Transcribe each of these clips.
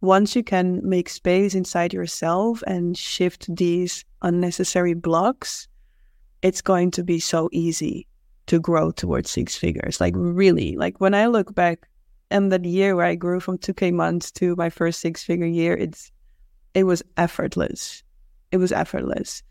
once you can make space inside yourself and shift these unnecessary blocks, it's going to be so easy to grow towards six figures. Like, really, like when I look back and that year where I grew from 2K months to my first six figure year, it's it was effortless. It was effortless.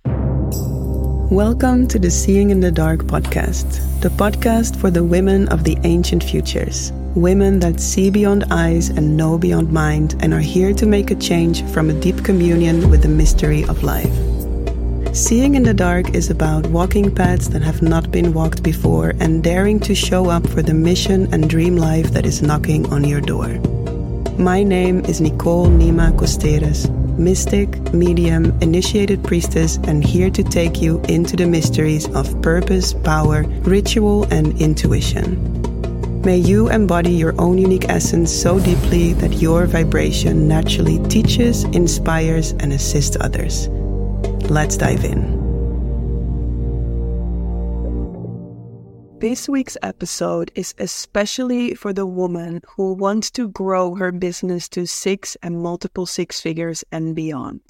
Welcome to the Seeing in the Dark podcast, the podcast for the women of the ancient futures women that see beyond eyes and know beyond mind and are here to make a change from a deep communion with the mystery of life. Seeing in the dark is about walking paths that have not been walked before and daring to show up for the mission and dream life that is knocking on your door. My name is Nicole Nima Costeres, mystic, medium, initiated priestess, and here to take you into the mysteries of purpose, power, ritual, and intuition. May you embody your own unique essence so deeply that your vibration naturally teaches, inspires, and assists others. Let's dive in. This week's episode is especially for the woman who wants to grow her business to six and multiple six figures and beyond.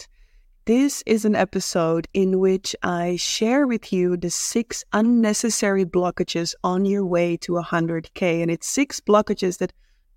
This is an episode in which I share with you the six unnecessary blockages on your way to 100K. And it's six blockages that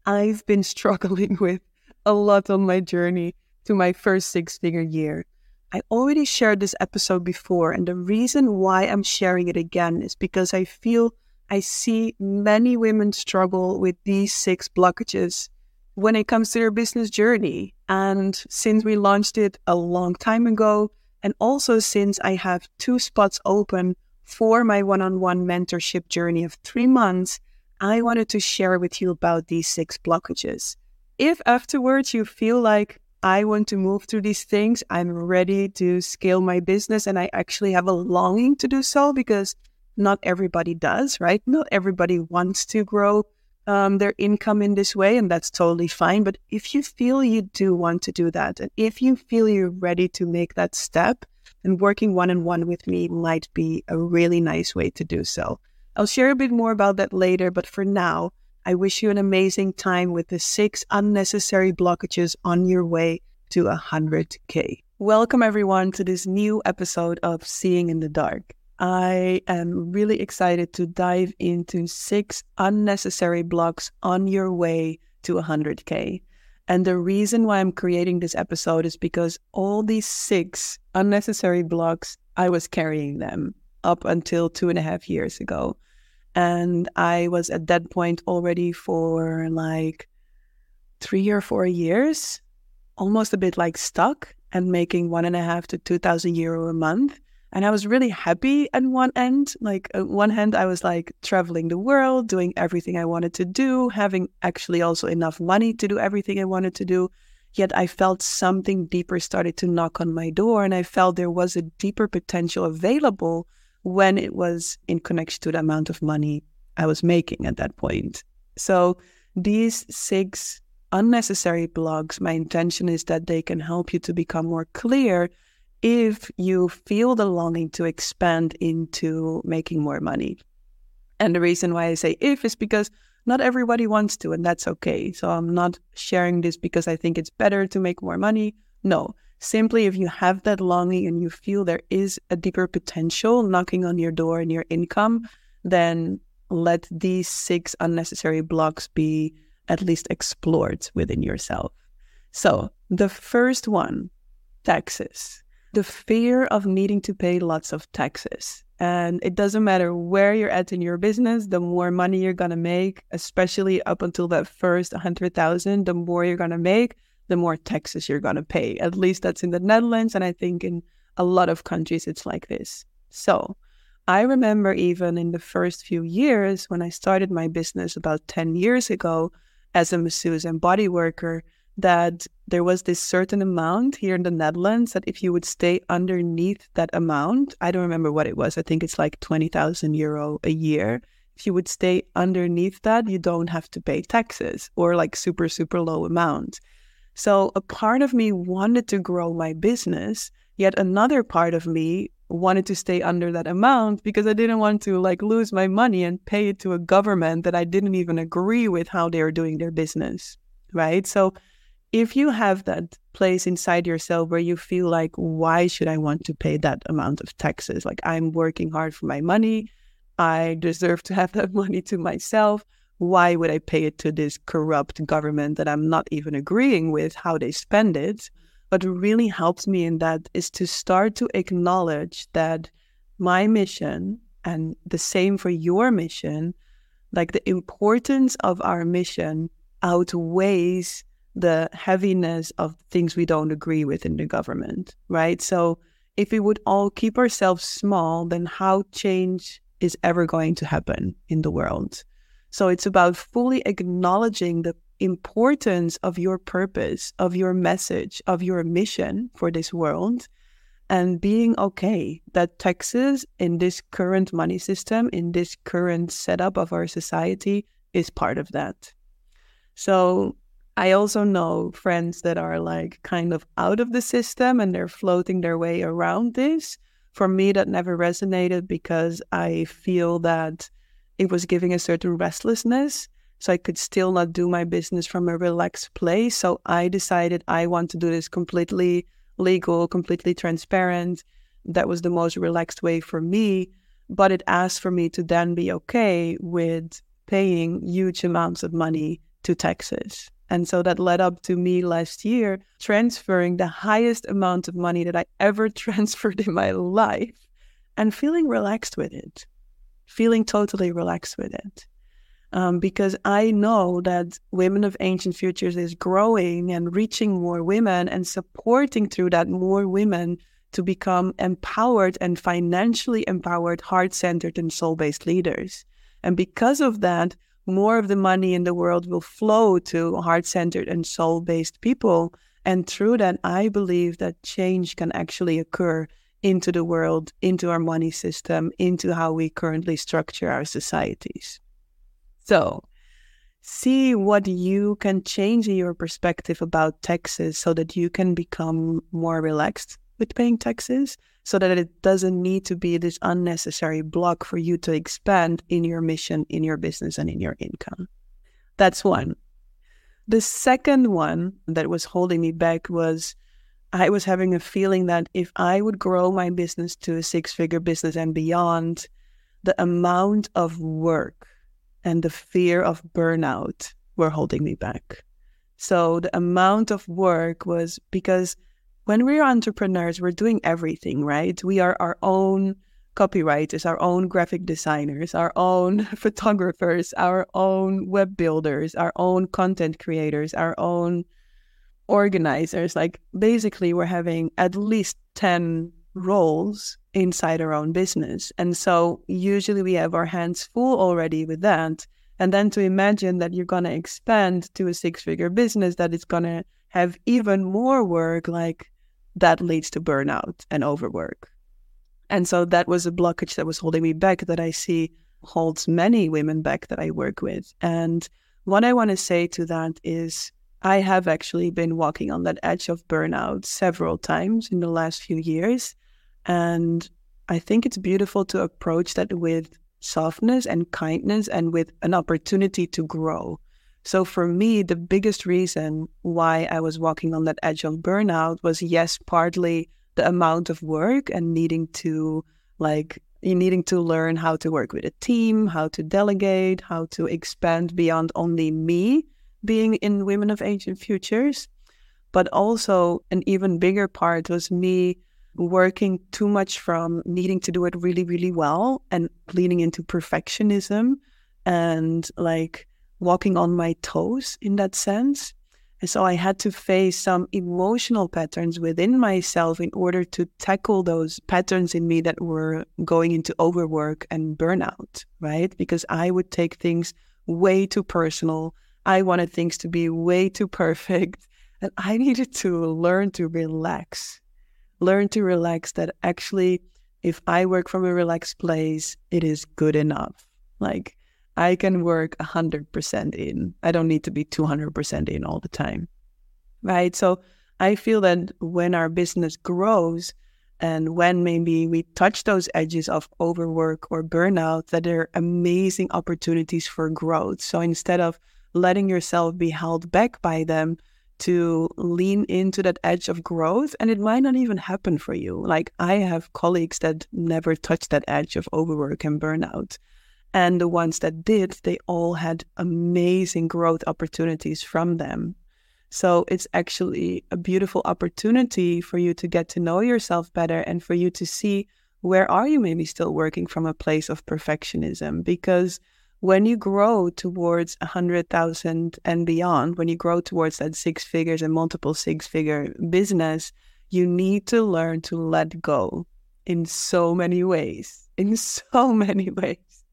I've been struggling with a lot on my journey to my first six figure year. I already shared this episode before, and the reason why I'm sharing it again is because I feel I see many women struggle with these six blockages when it comes to their business journey. And since we launched it a long time ago, and also since I have two spots open for my one on one mentorship journey of three months, I wanted to share with you about these six blockages. If afterwards you feel like I want to move through these things, I'm ready to scale my business, and I actually have a longing to do so because not everybody does, right? Not everybody wants to grow um, their income in this way, and that's totally fine. But if you feel you do want to do that, and if you feel you're ready to make that step, then working one on one with me might be a really nice way to do so. I'll share a bit more about that later, but for now, I wish you an amazing time with the six unnecessary blockages on your way to 100K. Welcome, everyone, to this new episode of Seeing in the Dark. I am really excited to dive into six unnecessary blocks on your way to 100K. And the reason why I'm creating this episode is because all these six unnecessary blocks, I was carrying them up until two and a half years ago. And I was at that point already for like three or four years, almost a bit like stuck and making one and a half to 2,000 euro a month. And I was really happy at one end. Like, at one hand, I was like traveling the world, doing everything I wanted to do, having actually also enough money to do everything I wanted to do. Yet I felt something deeper started to knock on my door, and I felt there was a deeper potential available when it was in connection to the amount of money I was making at that point. So, these six unnecessary blogs, my intention is that they can help you to become more clear if you feel the longing to expand into making more money. And the reason why I say if is because not everybody wants to, and that's okay. So I'm not sharing this because I think it's better to make more money. No, simply if you have that longing and you feel there is a deeper potential knocking on your door in your income, then let these six unnecessary blocks be at least explored within yourself. So the first one, taxes the fear of needing to pay lots of taxes. And it doesn't matter where you're at in your business, the more money you're going to make, especially up until that first 100,000, the more you're going to make, the more taxes you're going to pay. At least that's in the Netherlands. And I think in a lot of countries, it's like this. So I remember even in the first few years when I started my business about 10 years ago as a masseuse and body worker, that there was this certain amount here in the Netherlands that if you would stay underneath that amount, I don't remember what it was. I think it's like 20,000 euro a year. If you would stay underneath that, you don't have to pay taxes or like super, super low amount. So a part of me wanted to grow my business, yet another part of me wanted to stay under that amount because I didn't want to like lose my money and pay it to a government that I didn't even agree with how they are doing their business. Right. So if you have that place inside yourself where you feel like, why should I want to pay that amount of taxes? Like, I'm working hard for my money. I deserve to have that money to myself. Why would I pay it to this corrupt government that I'm not even agreeing with how they spend it? What really helps me in that is to start to acknowledge that my mission and the same for your mission, like the importance of our mission outweighs the heaviness of things we don't agree with in the government, right? So if we would all keep ourselves small, then how change is ever going to happen in the world? So it's about fully acknowledging the importance of your purpose, of your message, of your mission for this world, and being okay that taxes in this current money system, in this current setup of our society, is part of that. So I also know friends that are like kind of out of the system and they're floating their way around this. For me, that never resonated because I feel that it was giving a certain restlessness. So I could still not do my business from a relaxed place. So I decided I want to do this completely legal, completely transparent. That was the most relaxed way for me. But it asked for me to then be okay with paying huge amounts of money to taxes. And so that led up to me last year transferring the highest amount of money that I ever transferred in my life and feeling relaxed with it, feeling totally relaxed with it. Um, because I know that Women of Ancient Futures is growing and reaching more women and supporting through that more women to become empowered and financially empowered, heart centered, and soul based leaders. And because of that, more of the money in the world will flow to heart centered and soul based people. And through that, I believe that change can actually occur into the world, into our money system, into how we currently structure our societies. So, see what you can change in your perspective about taxes so that you can become more relaxed with paying taxes so that it doesn't need to be this unnecessary block for you to expand in your mission, in your business, and in your income. That's one. The second one that was holding me back was I was having a feeling that if I would grow my business to a six figure business and beyond, the amount of work and the fear of burnout were holding me back. So the amount of work was because when we're entrepreneurs, we're doing everything, right? We are our own copywriters, our own graphic designers, our own photographers, our own web builders, our own content creators, our own organizers. Like basically, we're having at least 10 roles inside our own business. And so usually we have our hands full already with that. And then to imagine that you're going to expand to a six figure business that is going to have even more work, like that leads to burnout and overwork. And so that was a blockage that was holding me back that I see holds many women back that I work with. And what I want to say to that is I have actually been walking on that edge of burnout several times in the last few years. And I think it's beautiful to approach that with softness and kindness and with an opportunity to grow. So for me, the biggest reason why I was walking on that edge of burnout was yes, partly the amount of work and needing to like needing to learn how to work with a team, how to delegate, how to expand beyond only me being in Women of Ancient Futures. But also an even bigger part was me working too much from needing to do it really, really well and leaning into perfectionism and like walking on my toes in that sense. And so I had to face some emotional patterns within myself in order to tackle those patterns in me that were going into overwork and burnout, right? Because I would take things way too personal. I wanted things to be way too perfect. And I needed to learn to relax, learn to relax that actually, if I work from a relaxed place, it is good enough. Like, I can work 100% in. I don't need to be 200% in all the time. Right. So I feel that when our business grows and when maybe we touch those edges of overwork or burnout, that there are amazing opportunities for growth. So instead of letting yourself be held back by them, to lean into that edge of growth and it might not even happen for you. Like I have colleagues that never touched that edge of overwork and burnout. And the ones that did, they all had amazing growth opportunities from them. So it's actually a beautiful opportunity for you to get to know yourself better and for you to see where are you maybe still working from a place of perfectionism because when you grow towards a hundred thousand and beyond, when you grow towards that six figures and multiple six figure business, you need to learn to let go in so many ways. In so many ways.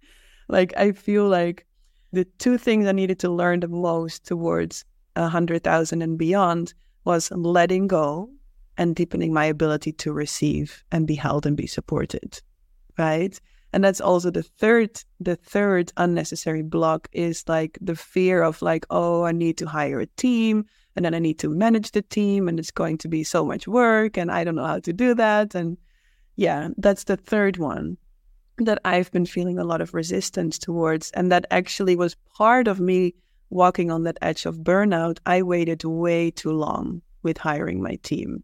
Like I feel like the two things I needed to learn the most towards a hundred thousand and beyond was letting go and deepening my ability to receive and be held and be supported. Right and that's also the third the third unnecessary block is like the fear of like oh i need to hire a team and then i need to manage the team and it's going to be so much work and i don't know how to do that. And yeah that's the third one that i've been feeling a lot of resistance towards. And that actually was part of me walking on that edge of burnout. I waited way too long with hiring my team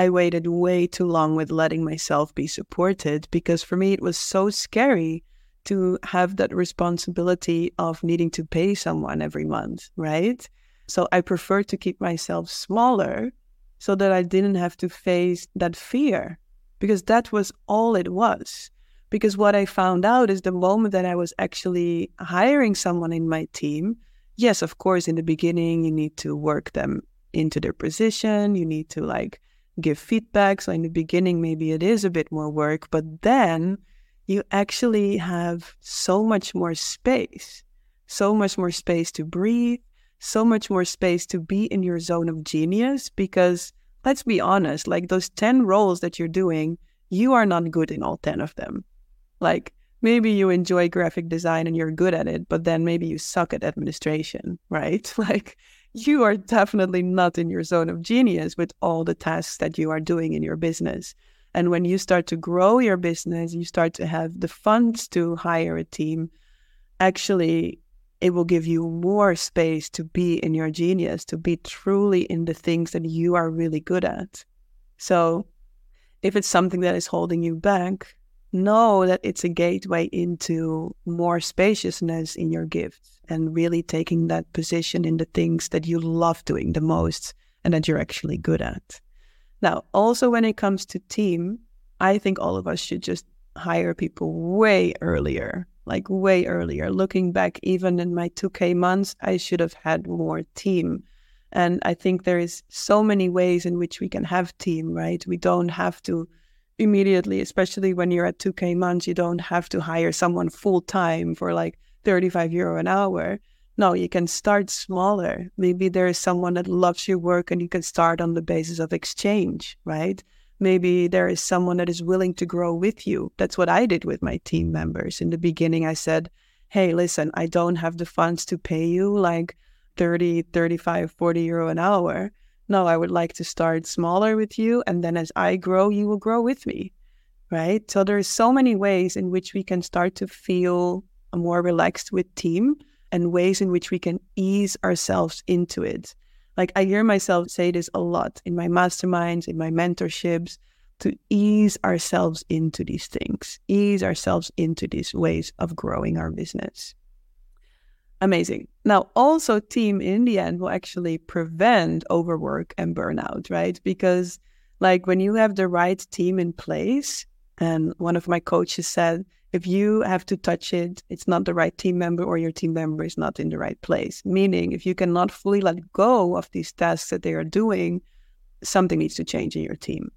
I waited way too long with letting myself be supported because for me it was so scary to have that responsibility of needing to pay someone every month, right? So I preferred to keep myself smaller so that I didn't have to face that fear because that was all it was. Because what I found out is the moment that I was actually hiring someone in my team, yes, of course, in the beginning, you need to work them into their position, you need to like give feedback. So in the beginning, maybe it is a bit more work, but then you actually have so much more space, so much more space to breathe, so much more space to be in your zone of genius. Because let's be honest, like those 10 roles that you're doing, you are not good in all 10 of them. Like maybe you enjoy graphic design and you're good at it, but then maybe you suck at administration, right? Like you are definitely not in your zone of genius with all the tasks that you are doing in your business. And when you start to grow your business, you start to have the funds to hire a team. Actually, it will give you more space to be in your genius, to be truly in the things that you are really good at. So, if it's something that is holding you back, know that it's a gateway into more spaciousness in your gifts and really taking that position in the things that you love doing the most and that you're actually good at. Now, also when it comes to team, I think all of us should just hire people way earlier, like way earlier. Looking back, even in my 2K months, I should have had more team. And I think there is so many ways in which we can have team, right? We don't have to immediately, especially when you're at 2K months, you don't have to hire someone full time for like 35 euro an hour. No, you can start smaller. Maybe there is someone that loves your work and you can start on the basis of exchange, right? Maybe there is someone that is willing to grow with you. That's what I did with my team members. In the beginning, I said, hey, listen, I don't have the funds to pay you like 30, 35, 40 euro an hour no, I would like to start smaller with you. And then as I grow, you will grow with me. Right. So there's so many ways in which we can start to feel more relaxed with team and ways in which we can ease ourselves into it. Like I hear myself say this a lot in my masterminds, in my mentorships, to ease ourselves into these things, ease ourselves into these ways of growing our business. Amazing. Now, also, team in the end will actually prevent overwork and burnout, right? Because, like, when you have the right team in place, and one of my coaches said, if you have to touch it, it's not the right team member or your team member is not in the right place. Meaning, if you cannot fully let go of these tasks that they are doing, something needs to change in your team.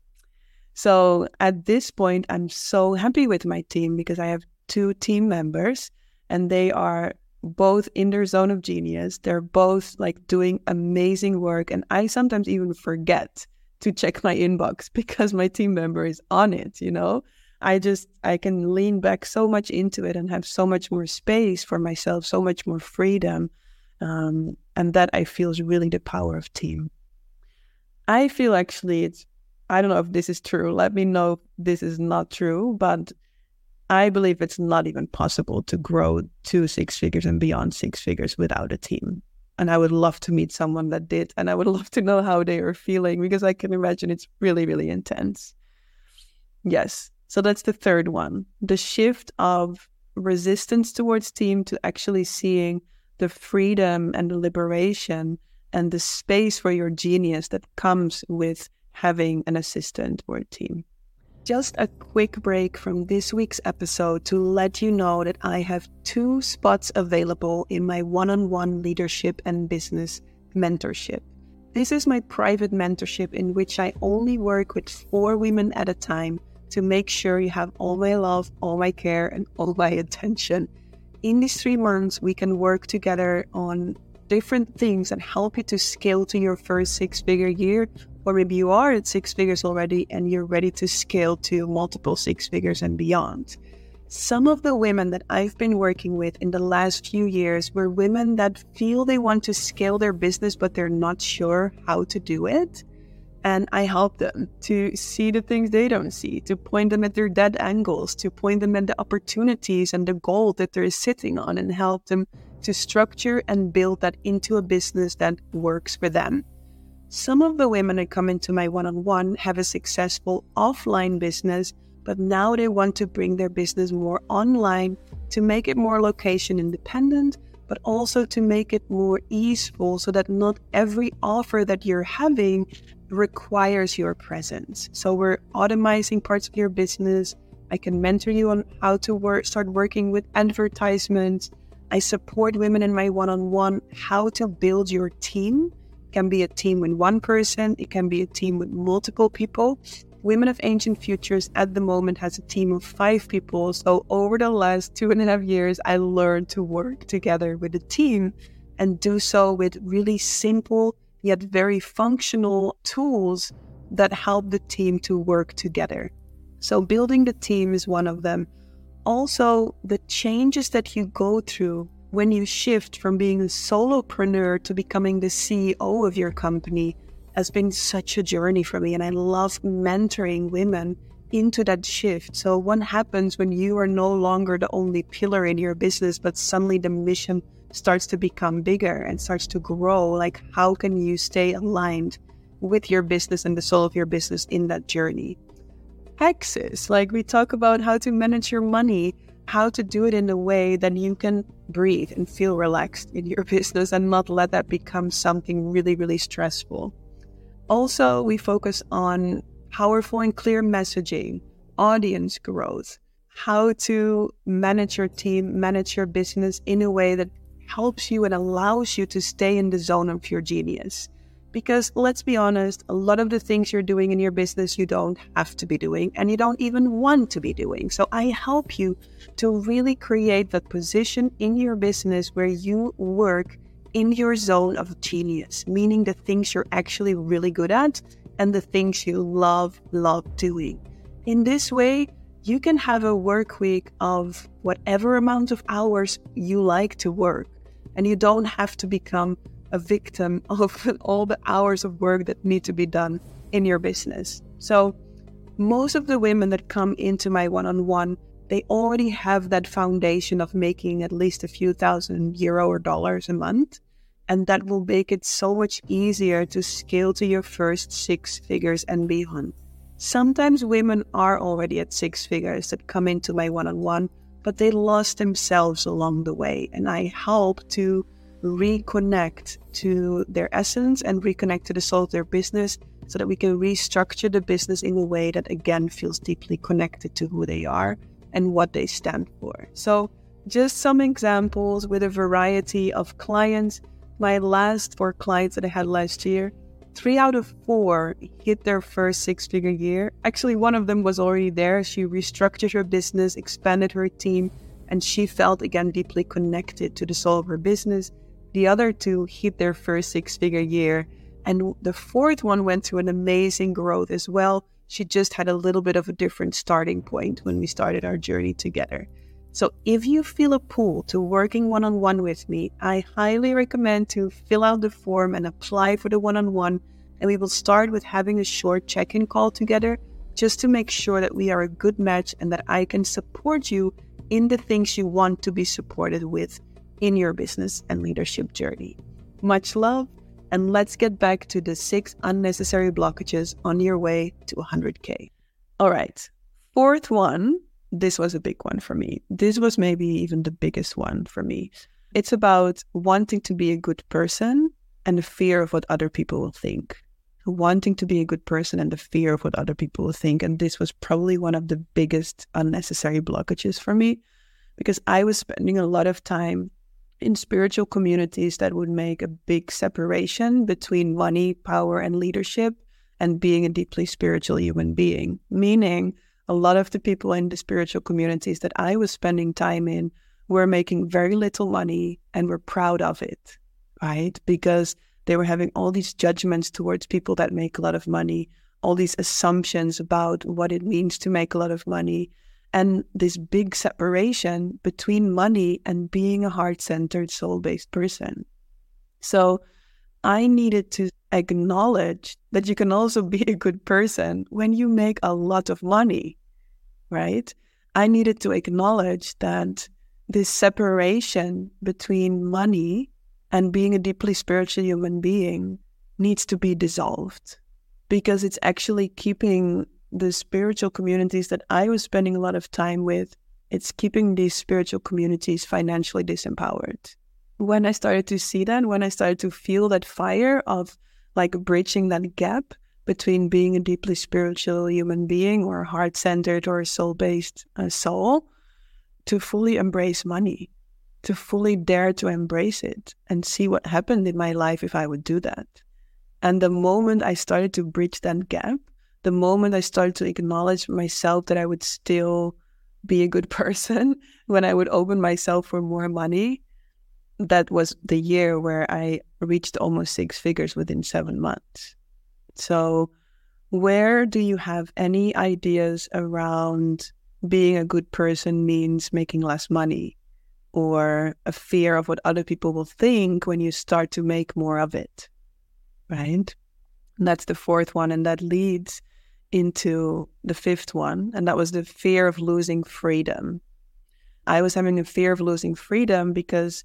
So at this point, I'm so happy with my team because I have two team members and they are both in their zone of genius. They're both like doing amazing work. And I sometimes even forget to check my inbox because my team member is on it, you know? I just, I can lean back so much into it and have so much more space for myself, so much more freedom. Um, and that I feel is really the power of team. I feel actually it's, I don't know if this is true. Let me know if this is not true, but I believe it's not even possible to grow to six figures and beyond six figures without a team. And I would love to meet someone that did. And I would love to know how they are feeling because I can imagine it's really, really intense. Yes. So that's the third one the shift of resistance towards team to actually seeing the freedom and the liberation and the space for your genius that comes with having an assistant or a team. Just a quick break from this week's episode to let you know that I have two spots available in my one on one leadership and business mentorship. This is my private mentorship in which I only work with four women at a time to make sure you have all my love, all my care, and all my attention. In these three months, we can work together on different things and help you to scale to your first six figure year or maybe you are at six figures already and you're ready to scale to multiple six figures and beyond. Some of the women that I've been working with in the last few years were women that feel they want to scale their business, but they're not sure how to do it. And I help them to see the things they don't see, to point them at their dead angles, to point them at the opportunities and the gold that they're sitting on, and help them to structure and build that into a business that works for them. Some of the women that come into my one on one have a successful offline business, but now they want to bring their business more online to make it more location independent, but also to make it more easeful so that not every offer that you're having requires your presence. So we're automizing parts of your business. I can mentor you on how to work, start working with advertisements. I support women in my one on one how to build your team It can be a team with one person, it can be a team with multiple people. Women of Ancient Futures at the moment has a team of five people. So over the last two and a half years, I learned to work together with a team and do so with really simple yet very functional tools that help the team to work together. So building the team is one of them. Also, the changes that you go through when you shift from being a solopreneur to becoming the CEO of your company has been such a journey for me. And I love mentoring women into that shift. So, what happens when you are no longer the only pillar in your business, but suddenly the mission starts to become bigger and starts to grow? Like, how can you stay aligned with your business and the soul of your business in that journey? Access, like we talk about how to manage your money how to do it in a way that you can breathe and feel relaxed in your business and not let that become something really, really stressful. Also, we focus on powerful and clear messaging, audience growth, how to manage your team, manage your business in a way that helps you and allows you to stay in the zone of your genius. Because let's be honest, a lot of the things you're doing in your business, you don't have to be doing and you don't even want to be doing. So I help you to really create that position in your business where you work in your zone of genius, meaning the things you're actually really good at and the things you love, love doing. In this way, you can have a work week of whatever amount of hours you like to work, and you don't have to become a victim of all the hours of work that need to be done in your business. So, most of the women that come into my one on one, they already have that foundation of making at least a few thousand euro or dollars a month. And that will make it so much easier to scale to your first six figures and beyond. Sometimes women are already at six figures that come into my one on one, but they lost themselves along the way. And I help to reconnect to their essence and reconnect to the soul of their business so that we can restructure the business in a way that again feels deeply connected to who they are and what they stand for. So, just some examples with a variety of clients. My last four clients that I had last year, three out of four hit their first six figure year. Actually, one of them was already there. She restructured her business, expanded her team, and she felt again deeply connected to the soul of her business the other two hit their first six figure year. And the fourth one went through an amazing growth as well. She just had a little bit of a different starting point when we started our journey together. So if you feel a pull to working one on one with me, I highly recommend to fill out the form and apply for the one on one. And we will start with having a short check in call together just to make sure that we are a good match and that I can support you in the things you want to be supported with in your business and leadership journey. Much love, and let's get back to the six unnecessary blockages on your way to 100K. All right, fourth one. This was a big one for me. This was maybe even the biggest one for me. It's about wanting to be a good person and the fear of what other people will think. Wanting to be a good person and the fear of what other people will think. And this was probably one of the biggest unnecessary blockages for me because I was spending a lot of time in spiritual communities that would make a big separation between money, power, and leadership and being a deeply spiritual human being. Meaning, a lot of the people in the spiritual communities that I was spending time in were making very little money and were proud of it, right? Because they were having all these judgments towards people that make a lot of money, all these assumptions about what it means to make a lot of money and this big separation between money and being a heart centered, soul based person. So I needed to acknowledge that you can also be a good person when you make a lot of money, right? I needed to acknowledge that this separation between money and being a deeply spiritual human being needs to be dissolved because it's actually keeping the spiritual communities that I was spending a lot of time with, it's keeping these spiritual communities financially disempowered. When I started to see that, when I started to feel that fire of like bridging that gap between being a deeply spiritual human being or heart centered or soul based uh, soul, to fully embrace money, to fully dare to embrace it and see what happened in my life if I would do that. And the moment I started to bridge that gap, the moment I started to acknowledge myself that I would still be a good person when I would open myself for more money, that was the year where I reached almost six figures within seven months. So, where do you have any ideas around being a good person means making less money or a fear of what other people will think when you start to make more of it? Right? And that's the fourth one. And that leads into the fifth one, and that was the fear of losing freedom. I was having a fear of losing freedom because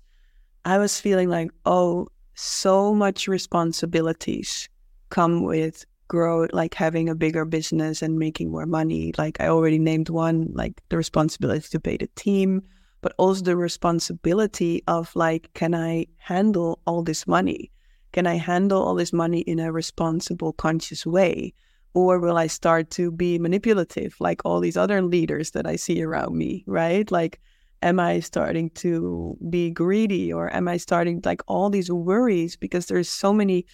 I was feeling like, oh, so much responsibilities come with grow like having a bigger business and making more money. Like I already named one, like the responsibility to pay the team, but also the responsibility of like, can I handle all this money? Can I handle all this money in a responsible, conscious way? Or will I start to be manipulative like all these other leaders that I see around me, right? Like, am I starting to be greedy or am I starting like all these worries because there's so many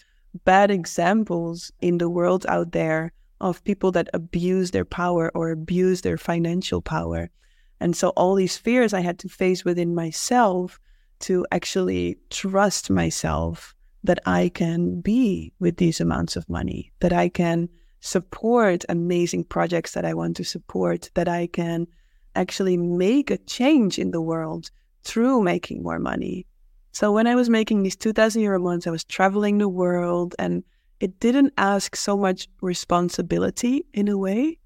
bad examples in the world out there of people that abuse their power or abuse their financial power. And so all these fears I had to face within myself to actually trust myself that I can be with these amounts of money, that I can support amazing projects that I want to support, that I can actually make a change in the world through making more money. So when I was making these 2000 euro months, I was traveling the world and it didn't ask so much responsibility in a way,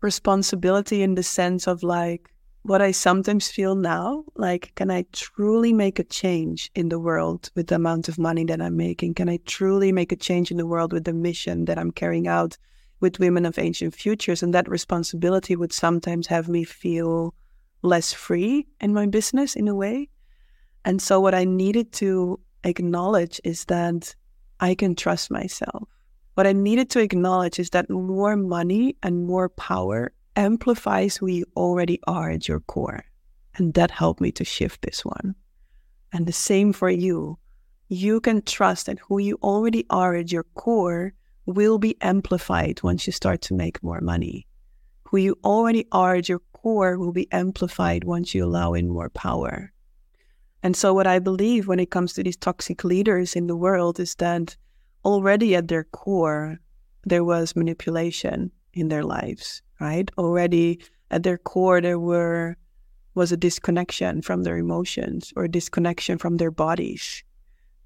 responsibility in the sense of like what I sometimes feel now, like can I truly make a change in the world with the amount of money that I'm making? Can I truly make a change in the world with the mission that I'm carrying out with women of ancient futures. And that responsibility would sometimes have me feel less free in my business in a way. And so, what I needed to acknowledge is that I can trust myself. What I needed to acknowledge is that more money and more power amplifies who you already are at your core. And that helped me to shift this one. And the same for you. You can trust that who you already are at your core will be amplified once you start to make more money. Who you already are at your core will be amplified once you allow in more power. And so, what I believe when it comes to these toxic leaders in the world is that already at their core, there was manipulation in their lives, right? Already at their core, there were was a disconnection from their emotions or disconnection from their bodies,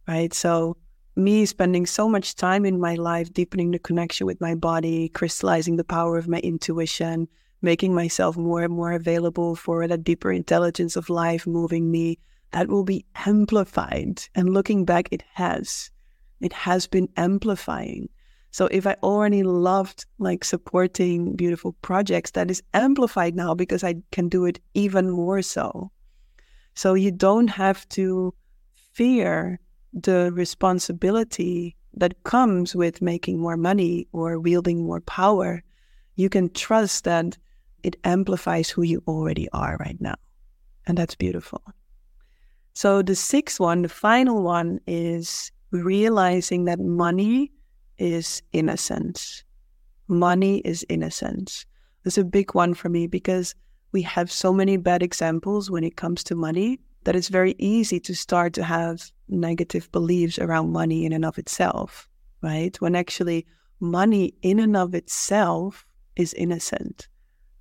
right? So me spending so much time in my life deepening the connection with my body, crystallizing the power of my intuition, making myself more and more available for that deeper intelligence of life, moving me that will be amplified. And looking back, it has. It has been amplifying. So if I already loved like supporting beautiful projects, that is amplified now because I can do it even more so. So you don't have to fear the responsibility that comes with making more money or wielding more power. You can trust that it amplifies who you already are right now. And that's beautiful. So the sixth one, the final one, is realizing that money is innocence. Money is innocence. It's a big one for me because we have so many bad examples when it comes to money that it's very easy to start to have negative beliefs around money in and of itself, right? When actually money in and of itself is innocent.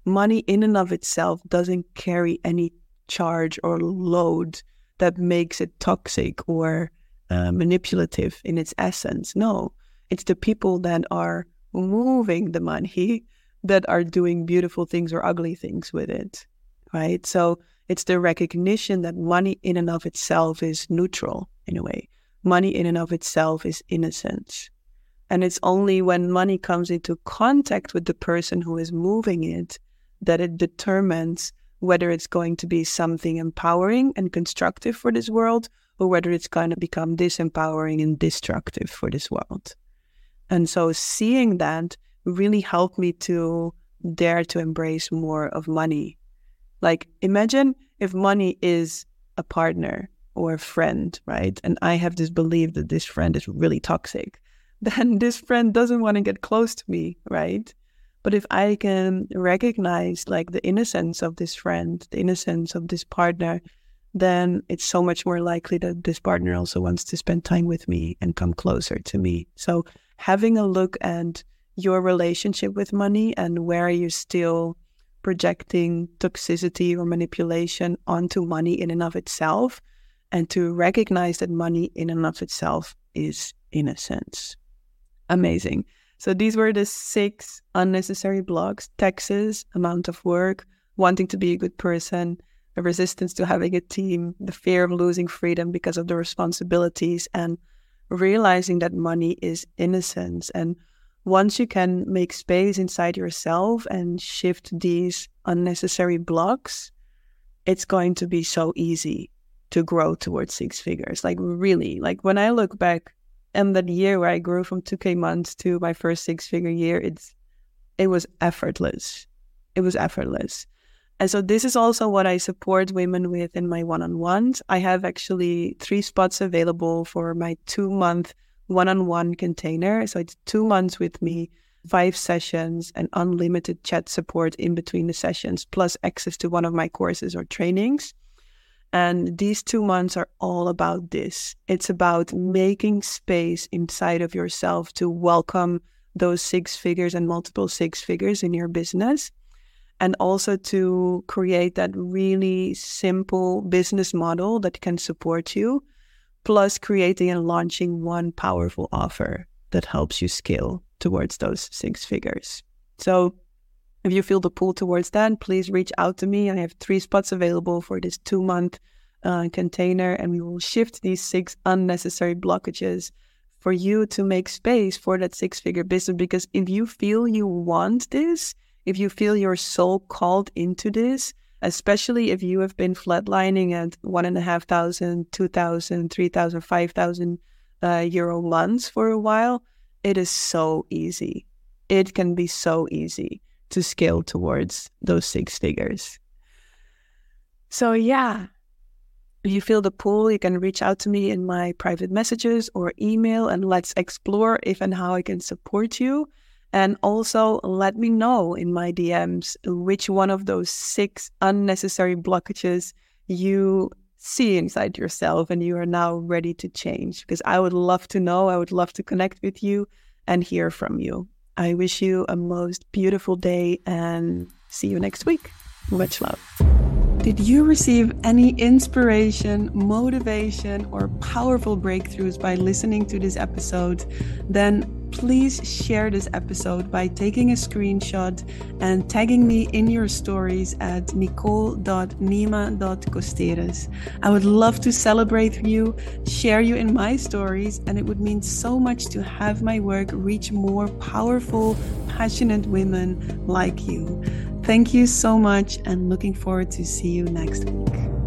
Money in and of itself doesn't carry any charge or load that makes it toxic or uh, manipulative in its essence. No, it's the people that are moving the money that are doing beautiful things or ugly things with it, right? So it's the recognition that money in and of itself is neutral in a way. Money in and of itself is innocent. And it's only when money comes into contact with the person who is moving it that it determines whether it's going to be something empowering and constructive for this world or whether it's going to become disempowering and destructive for this world. And so seeing that really helped me to dare to embrace more of money. Like imagine if money is a partner or a friend, right? And I have this belief that this friend is really toxic, then this friend doesn't want to get close to me, right? But if I can recognize like the innocence of this friend, the innocence of this partner, then it's so much more likely that this partner also wants to spend time with me and come closer to me. So having a look at your relationship with money and where you're still projecting toxicity or manipulation onto money in and of itself, and to recognize that money in and of itself is innocence. Amazing. So these were the six unnecessary blocks taxes, amount of work, wanting to be a good person, a resistance to having a team, the fear of losing freedom because of the responsibilities, and realizing that money is innocence. And once you can make space inside yourself and shift these unnecessary blocks, it's going to be so easy to grow towards six figures. Like, really, like when I look back and that year where I grew from 2K months to my first six figure year, it's, it was effortless. It was effortless. And so this is also what I support women with in my one-on-ones. I have actually three spots available for my two-month one-on-one container. So it's two months with me, five sessions, and unlimited chat support in between the sessions, plus access to one of my courses or trainings. And these two months are all about this. It's about making space inside of yourself to welcome those six figures and multiple six figures in your business and also to create that really simple business model that can support you, plus creating and launching one powerful offer that helps you scale towards those six figures. So, if you feel the pull towards that, please reach out to me. I have three spots available for this two month uh, container, and we will shift these six unnecessary blockages for you to make space for that six figure business. Because if you feel you want this, if you feel your soul called into this, especially if you have been flatlining at one and a half thousand, two thousand, three thousand, five thousand uh, euro months for a while, it is so easy. It can be so easy to scale towards those six figures. So, yeah, you feel the pull, you can reach out to me in my private messages or email and let's explore if and how I can support you. And also let me know in my DMs which one of those six unnecessary blockages you see inside yourself and you are now ready to change. Because I would love to know, I would love to connect with you and hear from you. I wish you a most beautiful day and see you next week. Much love. Did you receive any inspiration, motivation, or powerful breakthroughs by listening to this episode? Then please share this episode by taking a screenshot and tagging me in your stories at nicole.nima.costeres. I would love to celebrate you, share you in my stories, and it would mean so much to have my work reach more powerful, passionate women like you. Thank you so much and looking forward to see you next week.